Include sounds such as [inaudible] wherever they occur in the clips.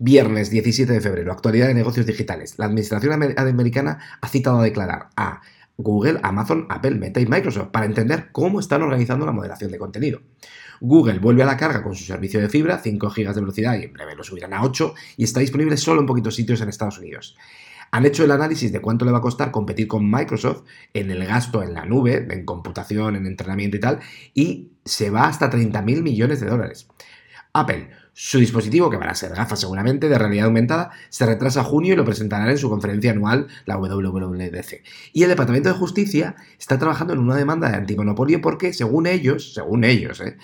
Viernes 17 de febrero, actualidad de negocios digitales. La administración americana ha citado a declarar a Google, Amazon, Apple, Meta y Microsoft para entender cómo están organizando la moderación de contenido. Google vuelve a la carga con su servicio de fibra, 5 GB de velocidad y en breve lo subirán a 8 y está disponible solo en poquitos sitios en Estados Unidos. Han hecho el análisis de cuánto le va a costar competir con Microsoft en el gasto en la nube, en computación, en entrenamiento y tal, y se va hasta 30.000 millones de dólares. Apple su dispositivo, que van a ser gafas seguramente, de realidad aumentada, se retrasa a junio y lo presentarán en su conferencia anual, la WWDC. Y el Departamento de Justicia está trabajando en una demanda de antimonopolio porque, según ellos, según ellos, ¿eh?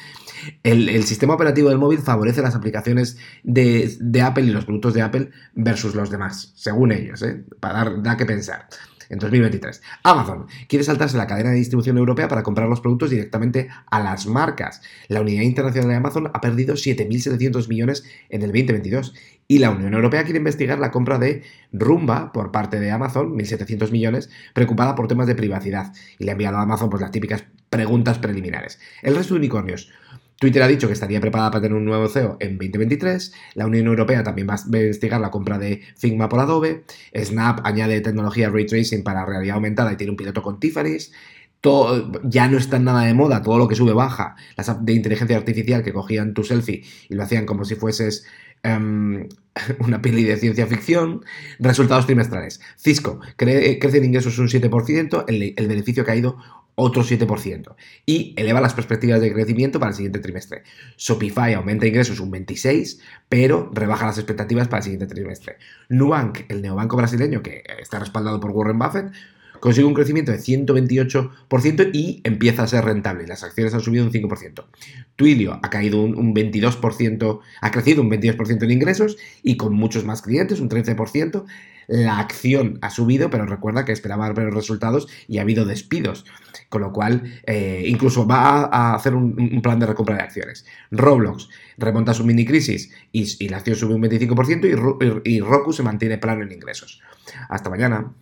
el, sistema operativo del móvil favorece las aplicaciones de, Apple y los productos de Apple versus los demás, según ellos, ¿eh? para dar da que pensar en 2023. Amazon quiere saltarse la cadena de distribución europea para comprar los productos directamente a las marcas. La unidad internacional de Amazon ha perdido 7.700 millones en el 2022 y la Unión Europea quiere investigar la compra de Rumba por parte de Amazon, 1.700 millones, preocupada por temas de privacidad y le ha enviado a Amazon pues, las típicas preguntas preliminares. El resto de unicornios. Twitter ha dicho que estaría preparada para tener un nuevo CEO en 2023. La Unión Europea también va a investigar la compra de Figma por Adobe. Snap añade tecnología ray tracing para realidad aumentada y tiene un piloto con Tiffany's. Todo, ya no está nada de moda, todo lo que sube baja. Las apps de inteligencia artificial que cogían tu selfie y lo hacían como si fueses em, [laughs] una peli de ciencia ficción. Resultados trimestrales. Cisco crece en ingresos un 7%, el, el beneficio ha caído otro 7%, y eleva las perspectivas de crecimiento para el siguiente trimestre. Shopify aumenta ingresos un 26%, pero rebaja las expectativas para el siguiente trimestre. Nubank, el neobanco brasileño que está respaldado por Warren Buffett, consigue un crecimiento de 128% y empieza a ser rentable. Las acciones han subido un 5%. Twilio ha caído un, 22%, ha crecido un 22% en ingresos y con muchos más clientes, un 13%. La acción ha subido, pero recuerda que esperaba ver resultados y ha habido despidos. Con lo cual, eh, incluso va a hacer un, plan de recompra de acciones. Roblox remonta su mini crisis y, la acción sube un 25% y, y Roku se mantiene plano en ingresos. Hasta mañana.